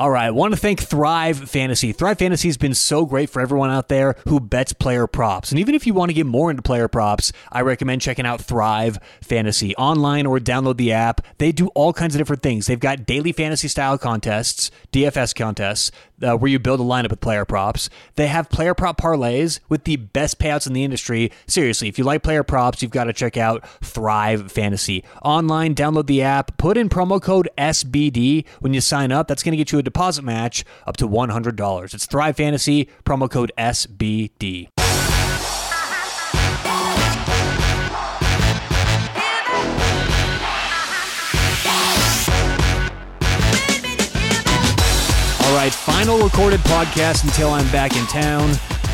All right. I want to thank Thrive Fantasy. Thrive Fantasy has been so great for everyone out there who bets player props. And even if you want to get more into player props, I recommend checking out Thrive Fantasy online or download the app. They do all kinds of different things. They've got daily fantasy style contests, DFS contests, uh, where you build a lineup with player props. They have player prop parlays with the best payouts in the industry. Seriously, if you like player props, you've got to check out Thrive Fantasy. Online, download the app, put in promo code SBD when you sign up. That's going to get you a deposit match up to $100. It's Thrive Fantasy, promo code SBD. Right, final recorded podcast until I'm back in town.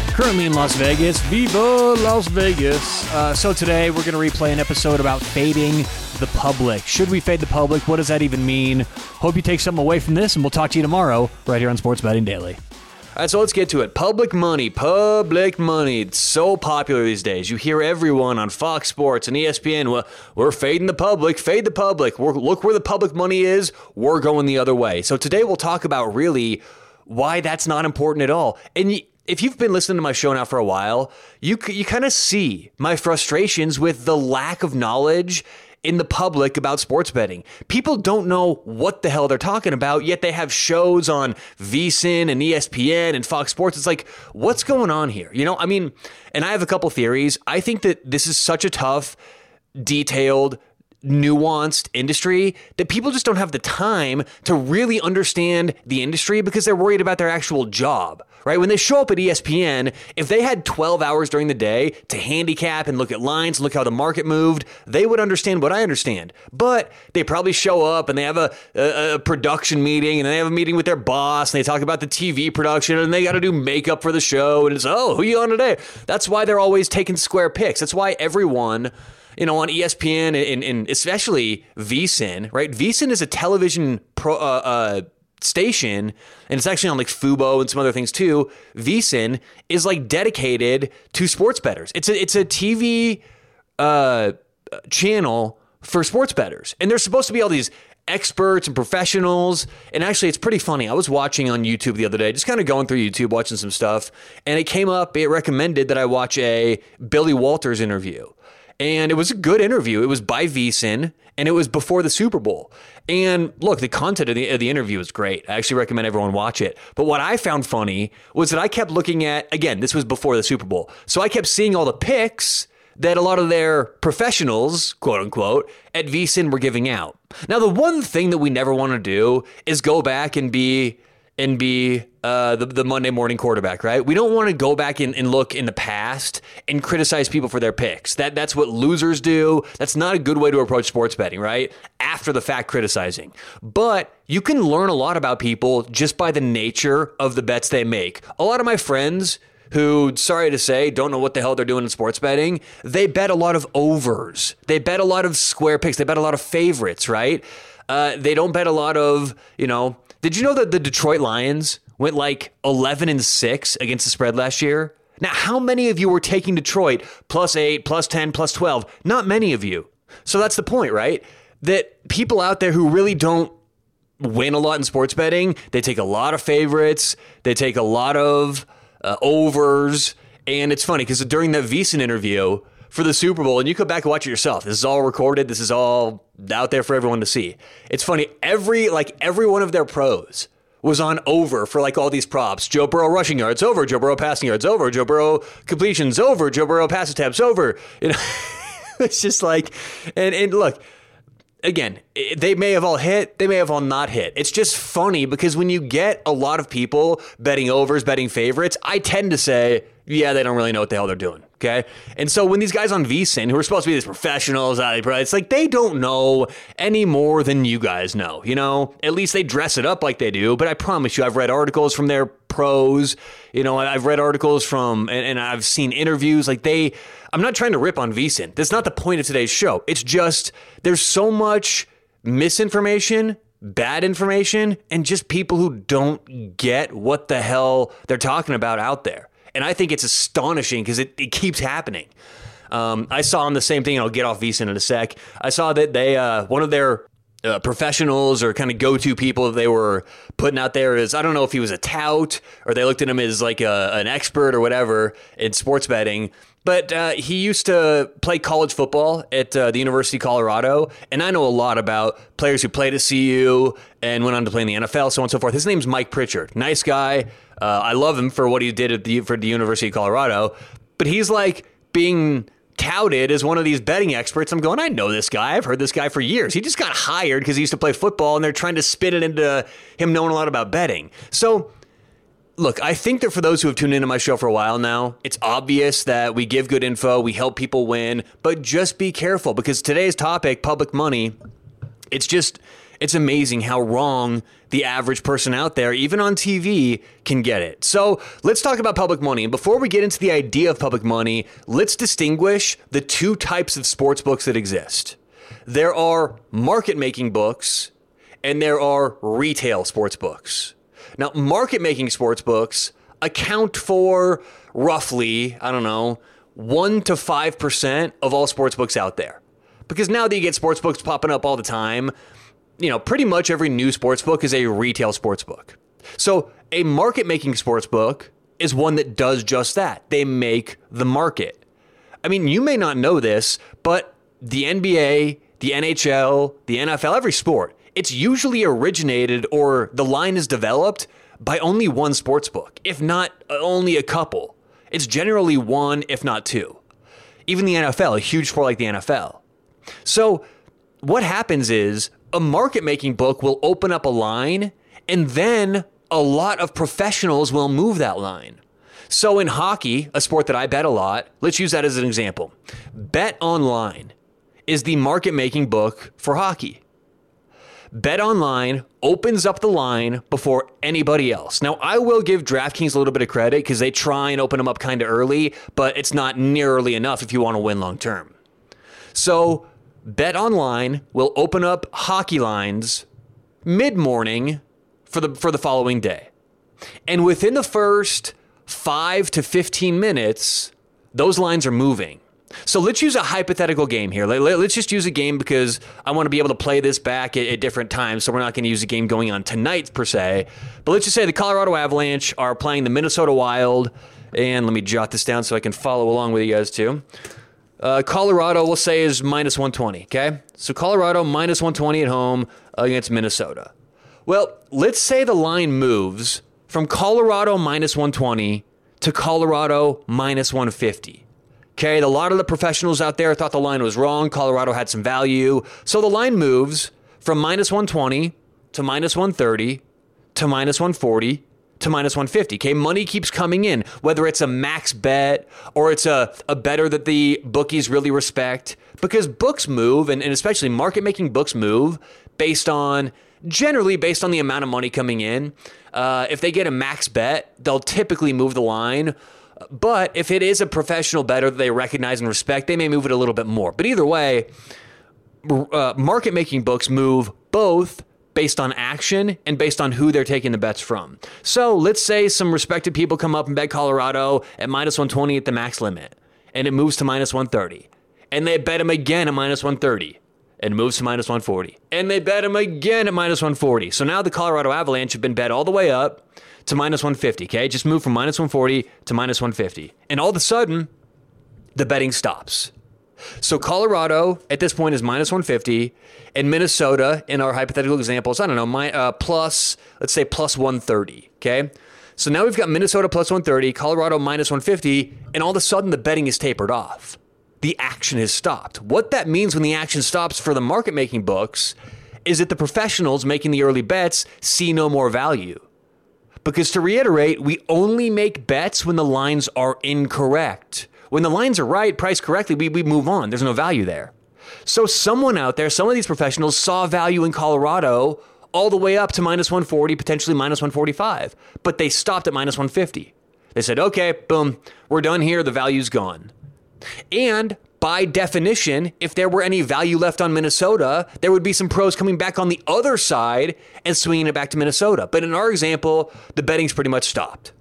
Currently in Las Vegas. Viva Las Vegas. Uh, so today we're going to replay an episode about fading the public. Should we fade the public? What does that even mean? Hope you take something away from this, and we'll talk to you tomorrow right here on Sports Betting Daily. All right, so let's get to it. Public money, public money. It's so popular these days. You hear everyone on Fox Sports and ESPN, well, we're fading the public, fade the public. We're, look where the public money is. We're going the other way. So today we'll talk about really why that's not important at all. And if you've been listening to my show now for a while, you you kind of see my frustrations with the lack of knowledge in the public about sports betting. People don't know what the hell they're talking about, yet they have shows on VSIN and ESPN and Fox Sports. It's like, what's going on here? You know, I mean, and I have a couple theories. I think that this is such a tough, detailed, nuanced industry that people just don't have the time to really understand the industry because they're worried about their actual job, right? When they show up at ESPN, if they had 12 hours during the day to handicap and look at lines, look how the market moved, they would understand what I understand. But they probably show up and they have a, a, a production meeting and they have a meeting with their boss and they talk about the TV production and they got to do makeup for the show and it's, oh, who you on today? That's why they're always taking square picks. That's why everyone you know, on ESPN and, and especially VSIN, right? VSIN is a television pro, uh, uh, station, and it's actually on like Fubo and some other things too. VSIN is like dedicated to sports betters. It's a it's a TV uh, channel for sports betters, and there's supposed to be all these experts and professionals. And actually, it's pretty funny. I was watching on YouTube the other day, just kind of going through YouTube, watching some stuff, and it came up. It recommended that I watch a Billy Walters interview and it was a good interview. It was by VSIN, and it was before the Super Bowl. And look, the content of the, of the interview was great. I actually recommend everyone watch it. But what I found funny was that I kept looking at, again, this was before the Super Bowl. So I kept seeing all the picks that a lot of their professionals, quote unquote, at VSIN were giving out. Now, the one thing that we never want to do is go back and be and be uh, the, the Monday morning quarterback, right? We don't want to go back and, and look in the past and criticize people for their picks. That that's what losers do. That's not a good way to approach sports betting, right? After the fact criticizing. But you can learn a lot about people just by the nature of the bets they make. A lot of my friends who, sorry to say, don't know what the hell they're doing in sports betting, they bet a lot of overs. They bet a lot of square picks. They bet a lot of favorites, right? Uh, they don't bet a lot of, you know, did you know that the Detroit Lions went like 11 and 6 against the spread last year? Now, how many of you were taking Detroit plus 8, plus 10, plus 12? Not many of you. So that's the point, right? That people out there who really don't win a lot in sports betting, they take a lot of favorites, they take a lot of uh, overs. And it's funny because during the VSIN interview, for the Super Bowl, and you come back and watch it yourself. This is all recorded. This is all out there for everyone to see. It's funny. Every like every one of their pros was on over for like all these props. Joe Burrow rushing yards over. Joe Burrow passing yards over. Joe Burrow completions over. Joe Burrow pass attempts over. You know, it's just like, and and look. Again, they may have all hit, they may have all not hit. It's just funny because when you get a lot of people betting overs, betting favorites, I tend to say, yeah, they don't really know what the hell they're doing. Okay. And so when these guys on VSIN, who are supposed to be these professionals, it's like they don't know any more than you guys know. You know, at least they dress it up like they do. But I promise you, I've read articles from their pros. You know, I've read articles from, and, and I've seen interviews. Like they, I'm not trying to rip on VSIN. That's not the point of today's show. It's just there's so much misinformation bad information and just people who don't get what the hell they're talking about out there. And I think it's astonishing because it, it keeps happening. Um, I saw on the same thing, and I'll get off VSIN in a sec. I saw that they uh, one of their uh, professionals or kind of go-to people they were putting out there as I don't know if he was a tout or they looked at him as like a, an expert or whatever in sports betting. But uh, he used to play college football at uh, the University of Colorado, and I know a lot about players who played at CU and went on to play in the NFL, so on and so forth. His name's Mike Pritchard, nice guy. Uh, I love him for what he did at the for the University of Colorado, but he's like being touted as one of these betting experts. I'm going, I know this guy. I've heard this guy for years. He just got hired because he used to play football and they're trying to spin it into him knowing a lot about betting. So, look, I think that for those who have tuned into my show for a while now, it's obvious that we give good info, we help people win, but just be careful because today's topic, public money, it's just it's amazing how wrong the average person out there, even on TV, can get it. So let's talk about public money. And before we get into the idea of public money, let's distinguish the two types of sports books that exist. There are market making books and there are retail sports books. Now, market making sports books account for roughly, I don't know, 1 to 5% of all sports books out there. Because now that you get sports books popping up all the time, you know, pretty much every new sports book is a retail sports book. So a market making sports book is one that does just that. They make the market. I mean, you may not know this, but the NBA, the NHL, the NFL, every sport, it's usually originated or the line is developed by only one sports book, if not only a couple. It's generally one, if not two. Even the NFL, a huge sport like the NFL. So, what happens is a market making book will open up a line and then a lot of professionals will move that line. So in hockey, a sport that I bet a lot, let's use that as an example. Bet Online is the market making book for hockey. Bet Online opens up the line before anybody else. Now, I will give DraftKings a little bit of credit because they try and open them up kind of early, but it's not nearly enough if you want to win long term. So, Bet Online will open up hockey lines mid-morning for the for the following day. And within the first 5 to 15 minutes, those lines are moving. So let's use a hypothetical game here. Let's just use a game because I want to be able to play this back at, different times. So we're not going to use a game going on tonight per se. But let's just say the Colorado Avalanche are playing the Minnesota Wild. And let me jot this down so I can follow along with you guys too. Uh, Colorado, we'll say, is minus 120. Okay. So Colorado minus 120 at home against Minnesota. Well, let's say the line moves from Colorado minus 120 to Colorado minus 150. Okay. A lot of the professionals out there thought the line was wrong. Colorado had some value. So the line moves from minus 120 to minus 130 to minus 140 to minus 150. Okay, money keeps coming in, whether it's a max bet or it's a, a better that the bookies really respect, because books move, and, and especially market making books move based on generally based on the amount of money coming in. Uh, if they get a max bet, they'll typically move the line. But if it is a professional better that they recognize and respect, they may move it a little bit more. But either way, uh, market making books move both based on action and based on who they're taking the bets from. So let's say some respected people come up and bet Colorado at minus 120 at the max limit, and it moves to minus 130. And they bet him again at minus 130 and moves to minus 140. And they bet him again at minus 140. So now the Colorado Avalanche have been bet all the way up to minus 150. Okay, just move from minus 140 to minus 150. And all of a sudden, the betting stops. So Colorado at this point is minus 150, and Minnesota in our hypothetical examples, I don't know, my uh, plus let's say plus 130. Okay, so now we've got Minnesota plus 130, Colorado minus 150, and all of a sudden the betting is tapered off. The action has stopped. What that means when the action stops for the market making books is that the professionals making the early bets see no more value. Because to reiterate, we only make bets when the lines are incorrect. When the lines are right, priced correctly, we, we move on. There's no value there. So someone out there, some of these professionals saw value in Colorado all the way up to minus 140, potentially minus 145, but they stopped at minus 150. They said, okay, boom, we're done here. The value's gone. And by definition, if there were any value left on Minnesota, there would be some pros coming back on the other side and swinging it back to Minnesota. But in our example, the betting's pretty much stopped.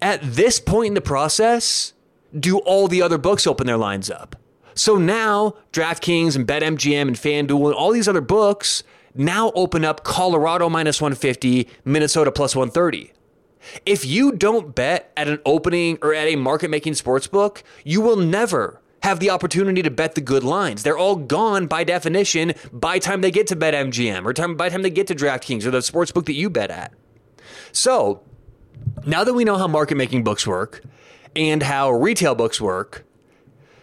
At this point in the process, do all the other books open their lines up? So now DraftKings and BetMGM and FanDuel and all these other books now open up Colorado minus 150, Minnesota plus 130. If you don't bet at an opening or at a market making sports book, you will never have the opportunity to bet the good lines. They're all gone by definition by time they get to BetMGM or time, by time they get to DraftKings or the sports book that you bet at. So now that we know how market making books work and how retail books work,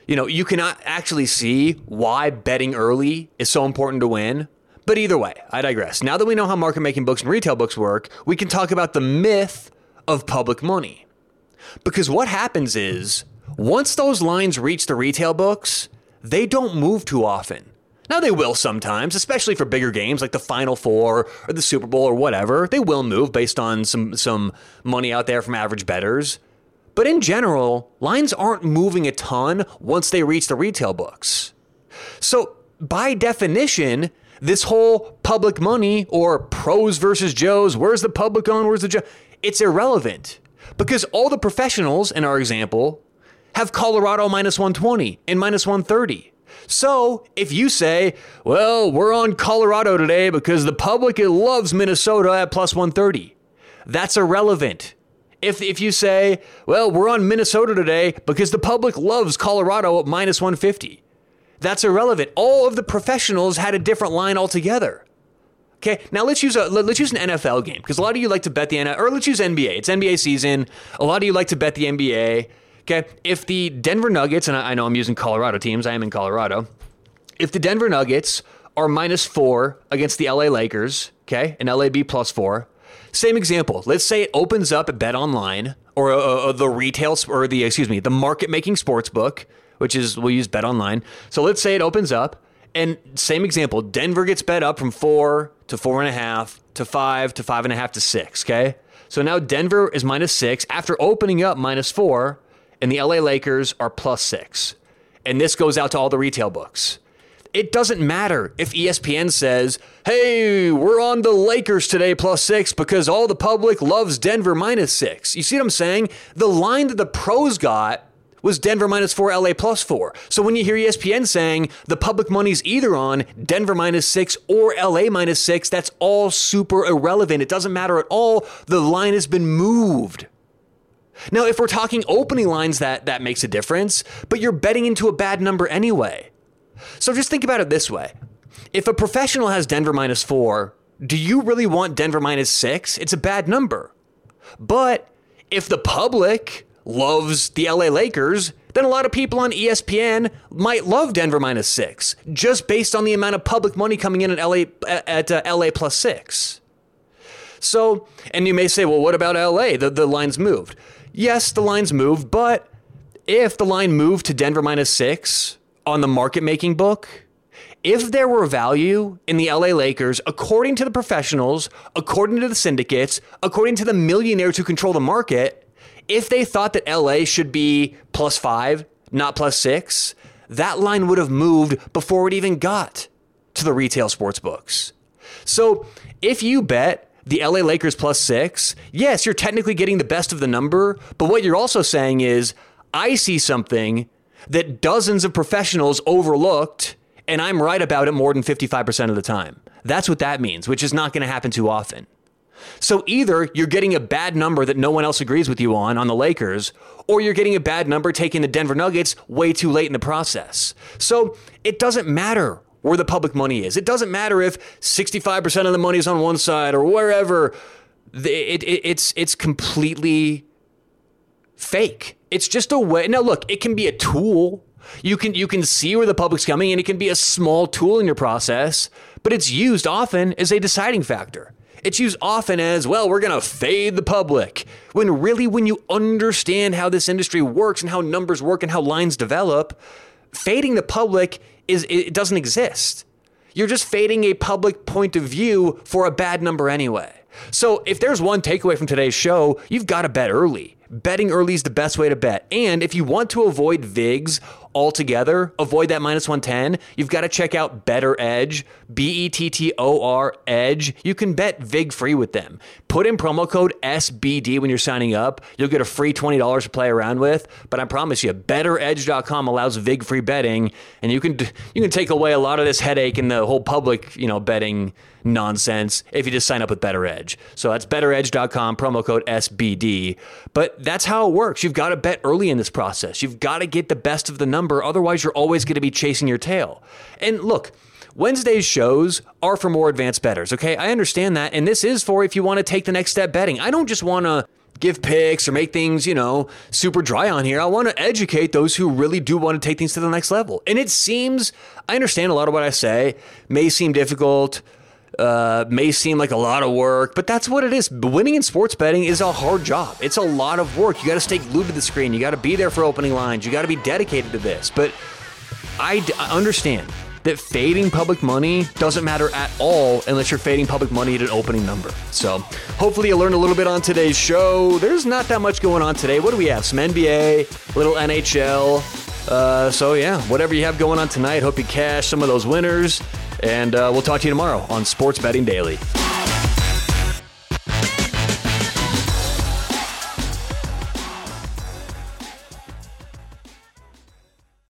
you know, you cannot actually see why betting early is so important to win. But either way, I digress. Now that we know how market making books and retail books work, we can talk about the myth of public money. Because what happens is, once those lines reach the retail books, they don't move too often. Now they will sometimes, especially for bigger games like the Final Four or the Super Bowl or whatever. They will move based on some some money out there from average bettors. But in general, lines aren't moving a ton once they reach the retail books. So, by definition, this whole public money or pros versus Joes, where's the public on, where's the Joe? It's irrelevant because all the professionals in our example have Colorado minus 120 and minus 130. So if you say, well, we're on Colorado today because the public loves Minnesota at plus 130, that's irrelevant if if you say, well, we're on Minnesota today because the public loves Colorado at minus 150, that's irrelevant. All of the professionals had a different line altogether. Okay, now let's use a let's use an NFL game because a lot of you like to bet the NFL, or let's use NBA. It's NBA season. A lot of you like to bet the NBA. Okay, if the Denver Nuggets, and I know I'm using Colorado teams, I am in Colorado. If the Denver Nuggets are minus four against the LA Lakers, okay, an LAB plus four, same example. Let's say it opens up at Bet Online or uh, uh, the retail or the excuse me, the market making sports book, which is we'll use Bet Online. So let's say it opens up and same example. Denver gets bet up from four to four and a half to five to five and a half to six. Okay. So now Denver is minus six after opening up minus four, and the LA Lakers are plus six. And this goes out to all the retail books. It doesn't matter if ESPN says, hey, we're on the Lakers today plus six because all the public loves Denver minus six. You see what I'm saying? The line that the pros got was Denver minus four, LA plus four. So when you hear ESPN saying the public money's either on Denver minus six or LA minus six, that's all super irrelevant. It doesn't matter at all. The line has been moved. Now, if we're talking opening lines, that, that makes a difference, but you're betting into a bad number anyway. So just think about it this way. If a professional has Denver minus four, do you really want Denver minus six? It's a bad number. But if the public loves the LA Lakers, then a lot of people on ESPN might love Denver minus six, just based on the amount of public money coming in at LA at uh, LA plus six. So, and you may say, well, what about LA? The the lines moved. Yes, the lines moved, but if the line moved to Denver minus six, on the market making book, if there were value in the LA Lakers, according to the professionals, according to the syndicates, according to the millionaires who control the market, if they thought that LA should be plus five, not plus six, that line would have moved before it even got to the retail sports books. So if you bet the LA Lakers plus six, yes, you're technically getting the best of the number, but what you're also saying is, I see something that dozens of professionals overlooked, and I'm right about it more than 55% of the time. That's what that means, which is not going to happen too often. So either you're getting a bad number that no one else agrees with you on on the Lakers, or you're getting a bad number taking the Denver Nuggets way too late in the process. So it doesn't matter where the public money is. It doesn't matter if 65% of the money is on one side or wherever. It, it, it's it's completely fake. It's just a way. Now, look, it can be a tool. You can you can see where the public's coming, and it can be a small tool in your process. But it's used often as a deciding factor. It's used often as well. We're going to fade the public. When really, when you understand how this industry works and how numbers work and how lines develop, fading the public is it doesn't exist. You're just fading a public point of view for a bad number anyway. So if there's one takeaway from today's show, you've got to bet early betting early is the best way to bet. And if you want to avoid VIGs altogether, avoid that minus 110, you've got to check out Bettor Edge, B E T T O R Edge. You can bet VIG free with them. Put in promo code SBD when you're signing up. You'll get a free $20 to play around with. But I promise you, bettoredge.com allows VIG free betting, and you can you can take away a lot of this headache and the whole public, you know, betting nonsense if you just sign up with Bettor Edge. So that's bettoredge.com, promo code SBD. But that's how it works. You've got to bet early in this process. You've got to get the best of the number. Otherwise, you're always going to be chasing your tail. And look, Wednesday's shows are for more advanced betters, okay? I understand that. And this is for if you want to take the next step betting. I don't just want to give picks or make things, you know, super dry on here. I want to educate those who really do want to take things to the next level. And it seems, I understand a lot of what I say may seem difficult, uh, may seem like a lot of work, but that's what it is. Winning in sports betting is a hard job. It's a lot of work. You got to stay glued to the screen. You got to be there for opening lines. You got to be dedicated to this. But I, I understand that fading public money doesn't matter at all unless you're fading public money at an opening number. So hopefully you learned a little bit on today's show. There's not that much going on today. What do we have? Some NBA, little NHL. Uh, so yeah, whatever you have going on tonight, hope you cash some of those winners. And uh, we'll talk to you tomorrow on Sports Betting Daily.